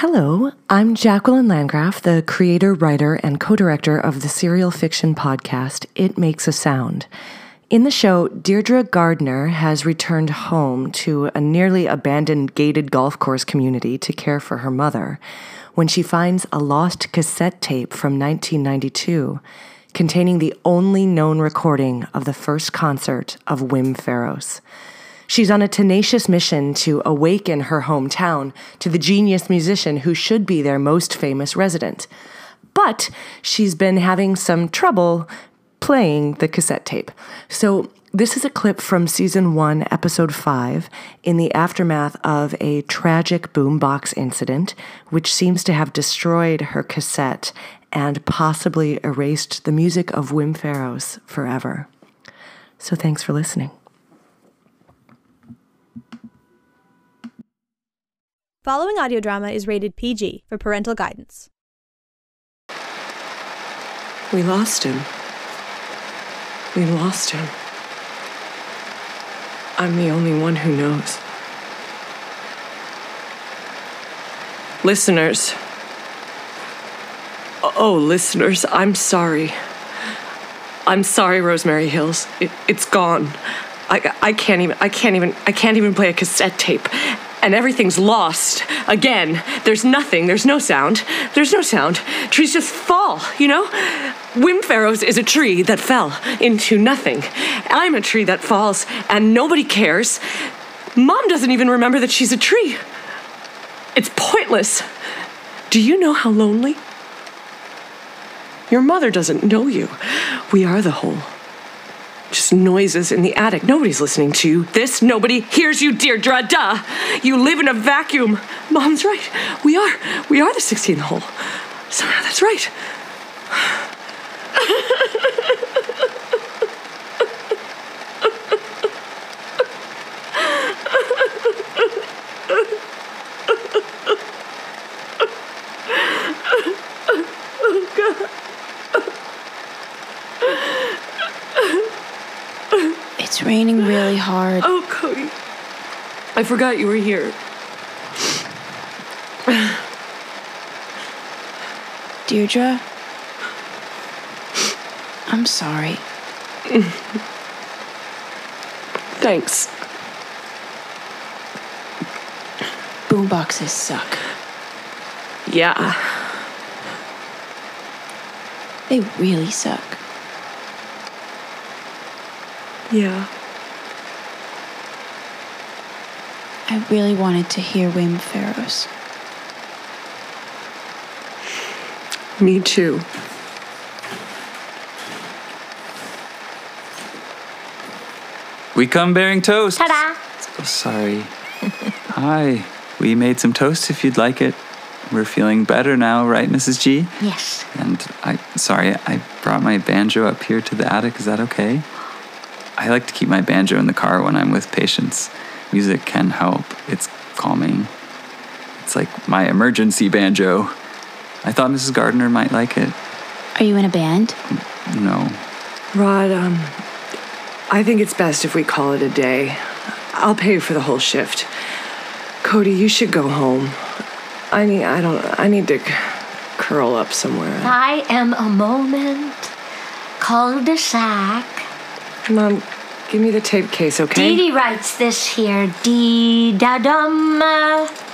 Hello, I'm Jacqueline Landgraf, the creator, writer, and co director of the serial fiction podcast It Makes a Sound. In the show, Deirdre Gardner has returned home to a nearly abandoned gated golf course community to care for her mother when she finds a lost cassette tape from 1992 containing the only known recording of the first concert of Wim Faros. She's on a tenacious mission to awaken her hometown to the genius musician who should be their most famous resident. But she's been having some trouble playing the cassette tape. So, this is a clip from season one, episode five, in the aftermath of a tragic boombox incident, which seems to have destroyed her cassette and possibly erased the music of Wim Faros forever. So, thanks for listening. Following audio drama is rated PG for parental guidance. We lost him. We lost him. I'm the only one who knows. Listeners. Oh, listeners, I'm sorry. I'm sorry, Rosemary Hills. It, it's gone. I, I can't even I can't even I can't even play a cassette tape and everything's lost again. There's nothing, there's no sound. There's no sound. Trees just fall, you know? Wim Faros is a tree that fell into nothing. I'm a tree that falls and nobody cares. Mom doesn't even remember that she's a tree. It's pointless. Do you know how lonely? Your mother doesn't know you. We are the whole. Just noises in the attic. Nobody's listening to you. This, nobody hears you, Deirdre. Duh. You live in a vacuum. Mom's right. We are. We are the 16th hole. Somehow that's right. It's raining really hard. Oh, Cody. I forgot you were here. Deirdre? I'm sorry. Thanks. Boomboxes suck. Yeah. They really suck. Yeah. I really wanted to hear Wim Faros. Me too. We come bearing toast. Ta-da! Oh, sorry. Hi. We made some toast if you'd like it. We're feeling better now, right, Mrs. G? Yes. And I, sorry, I brought my banjo up here to the attic. Is that okay? I like to keep my banjo in the car when I'm with patients. Music can help. It's calming. It's like my emergency banjo. I thought Mrs. Gardner might like it. Are you in a band? No. Rod, um, I think it's best if we call it a day. I'll pay for the whole shift. Cody, you should go home. I need, I don't, I need to curl up somewhere. I am a moment. Cul-de-sac. Mom, give me the tape case, okay? Dee Dee writes this here. Dee da dum.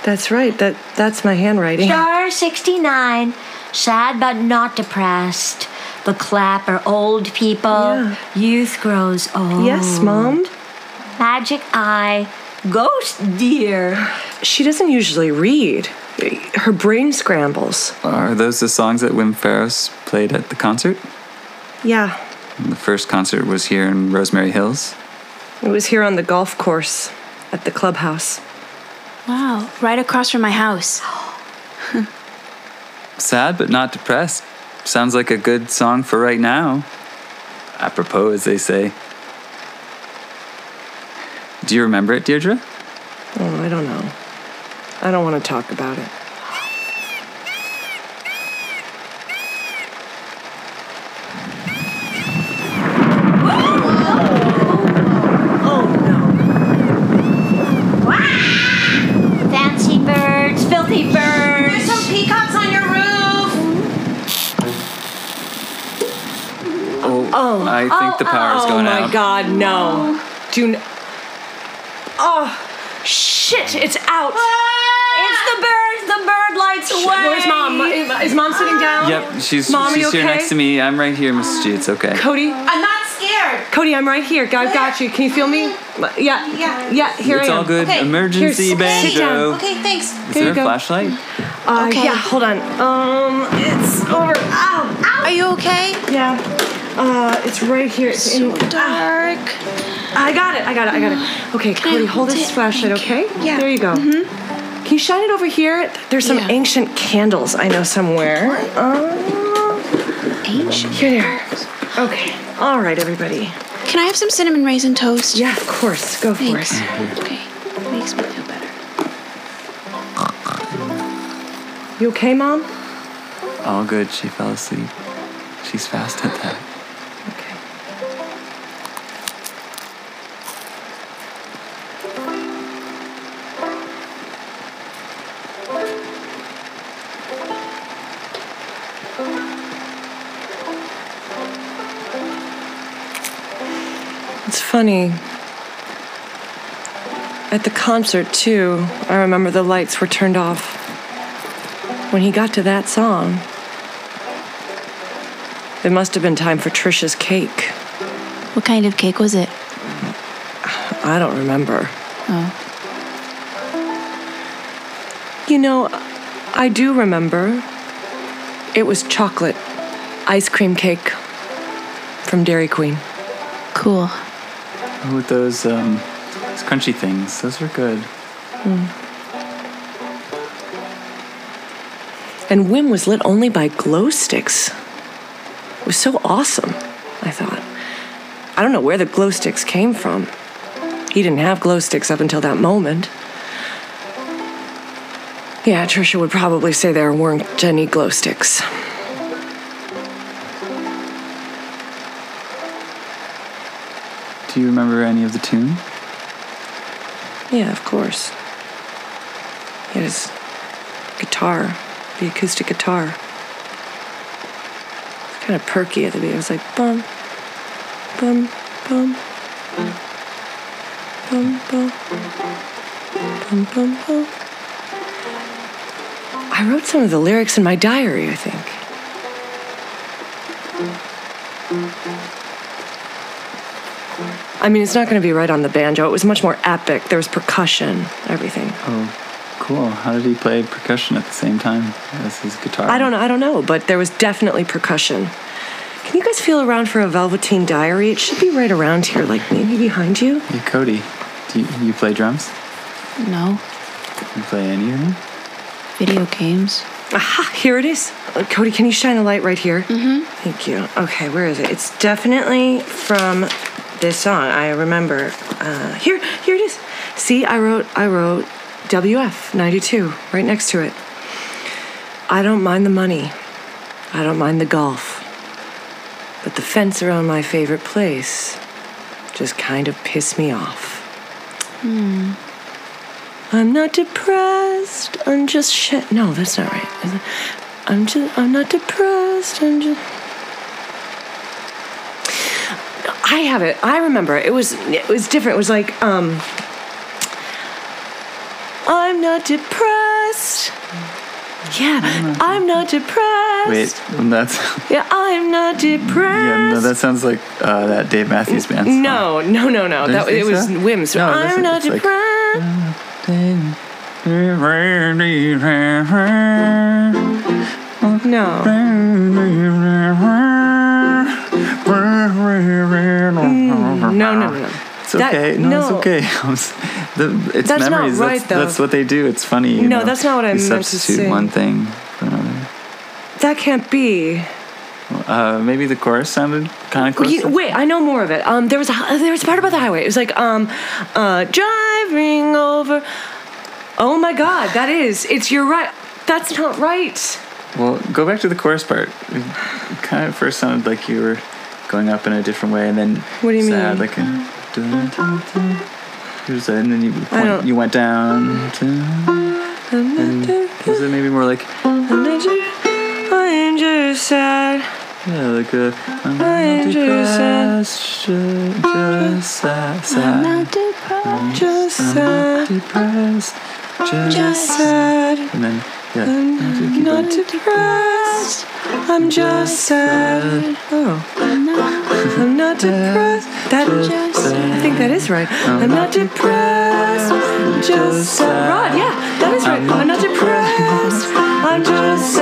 That's right. That that's my handwriting. Star 69. Sad but not depressed. The clapper, old people. Yeah. Youth grows old. Yes, Mom. Magic eye. Ghost deer. She doesn't usually read. Her brain scrambles. Are those the songs that Wim Faros played at the concert? Yeah, The first concert was here in Rosemary Hills. it was here on the golf course at the clubhouse. Wow, right across from my house. Sad but not depressed. Sounds like a good song for right now. Apropos, as they say. Do you remember it, Deirdre? Oh, I don't know. I don't want to talk about it. Oh. I think the power's oh going out. Oh my god, no. Do n- Oh, shit, it's out. It's the bird. The bird lights away. Where's mom? Is mom sitting down? Yep, she's Mom, she's you here okay? next to me. I'm right here, Mrs. G. It's okay. Cody? I'm not scared. Cody, I'm right here. I've got you. Can you feel me? Yeah. Yeah. Yeah, here it's I am. all good. Okay. Emergency Here's- banjo. sit down. Okay, thanks. Is Here there you a go. flashlight? Uh, Okay. Yeah, hold on. Um, it's over. Ow, ow. Are you okay? Yeah. Uh, it's right here. It's So in. dark. I got it. I got it. I got it. Okay, Can Cody, hold hold this flashlight, okay? Yeah. There you go. Mm-hmm. Can you shine it over here? There's some Yeah. ancient candles I know somewhere. Uh, Ancient. here they are. Okay. All right, everybody. Can I have some cinnamon raisin toast? Yeah, of course. Go for Thanks. it. Okay. Makes me feel better. You okay, Mom? All good. She fell asleep. She's fast at that. Funny. At the concert, too, I remember the lights were turned off. When he got to that song, it must have been time for Trisha's cake. What kind of cake was it? I don't remember. Oh. You know, I do remember. It was chocolate ice cream cake from Dairy Queen. Cool. With those um, those crunchy things, those were good. And Wim was lit only by glow sticks. It was so awesome, I thought. I don't know where the glow sticks came from. He didn't have glow sticks up until that moment. Yeah, Trisha would probably say there weren't any glow sticks. Do you remember any of the tune? Yeah, of course. Had his guitar, the acoustic guitar. It's kind of perky at the beginning. It was like bum, bum, bum, bum, bum, bum, bum, bum. I wrote some of the lyrics in my diary, I think. I mean, it's not going to be right on the banjo. It was much more epic. There was percussion, everything. Oh, cool. How did he play percussion at the same time as his guitar? I don't know. I don't know, but there was definitely percussion. Can you guys feel around for a Velveteen Diary? It should be right around here, like maybe behind you. Hey, Cody, do you, you play drums? No. You play anything? Video games. Aha! Here it is. Uh, Cody, can you shine a light right here? Mm-hmm. Thank you. Okay, where is it? It's definitely from this song. I remember. Uh, here, here it is. See, I wrote, I wrote WF '92 right next to it. I don't mind the money. I don't mind the golf. But the fence around my favorite place just kind of pissed me off. I'm not depressed. I'm just shit. No, that's not right. I'm just. I'm not depressed. I'm just. I have it. I remember. It was. It was different. It was like. Um. I'm not depressed. Yeah, I'm not depressed. Wait, that's Yeah, I'm not depressed. yeah. No, that sounds like uh, that Dave Matthews Band. song. No, no, no, no. Don't That it was so? Wim's. No, I'm not it's like- depressed. no. No, no, no, no. It's That- okay. no, it's okay. the, it's That's not memories. right, that's, though. that's what they do. It's funny. No, know? that's not what I You meant to substitute say. one thing for another. That can't be. Uh, maybe the chorus sounded kind of close. You- wait, I know more of it. Um, there was a there was a part about the highway. It was like um, uh, driving over. Oh my God, that is. It's you're right. That's not right. Well, go back to the chorus part. It kind of first sounded like you were going up in a different way, and then What do you sad, mean? like a, dun, dun, dun. And then you went, you went down. To, and was it maybe more like I'm just sad. Yeah, like a. I'm not depressed. ju- Just sad. sad. Just I'm sad, not depressed. Just, just sad. And then, yeah. keep Not it. depressed. I'm just sad. Oh. I'm not depressed. That I think that is right. I'm not depressed. I'm just sad. Rod, yeah, that is right. I'm not depressed. I'm just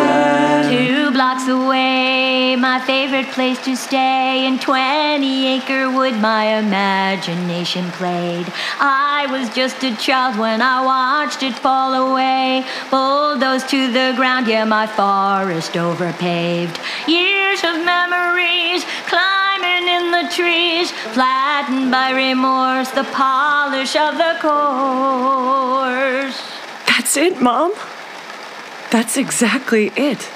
favorite place to stay. In 20 acre wood, my imagination played. I was just a child when I watched it fall away. Bulldozed to the ground, yeah, my forest overpaved. Years of memories, climbing in the trees, flattened by remorse, the polish of the course. That's it, Mom. That's exactly it.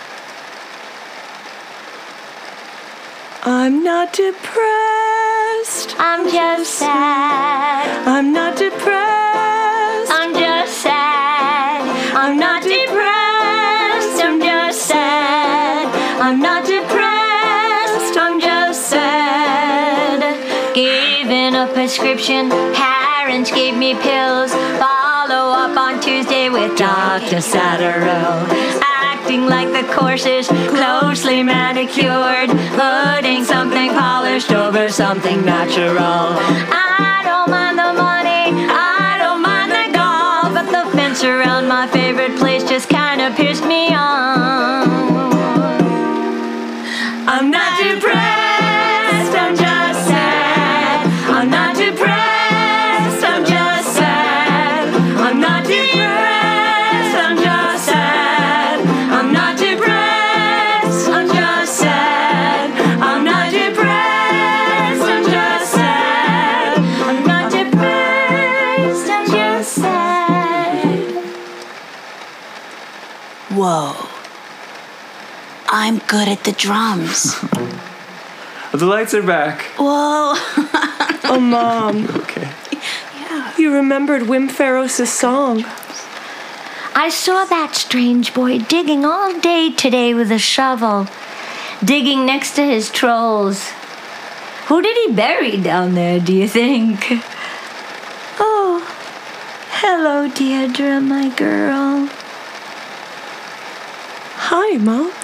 I'm not depressed. I'm just sad. I'm not depressed. I'm just sad. I'm not depressed. I'm just sad. I'm not depressed. I'm just sad. Given a prescription, parents gave me pills. Follow up on Tuesday with Dr. Satterell. Acting like the course is closely manicured. Putting something polished over something natural. I don't mind the money. I don't mind the golf. But the fence around my favorite place just kind of pissed me off. Whoa. I'm good at the drums. The lights are back. Whoa. Oh, Mom, Okay. Yeah. You remembered Wim Faros' song. I saw that strange boy digging all day today with a shovel, digging next to his trolls. Who did he bury down there, do you think? Oh, hello, Deirdre, my girl. Hi, Mom.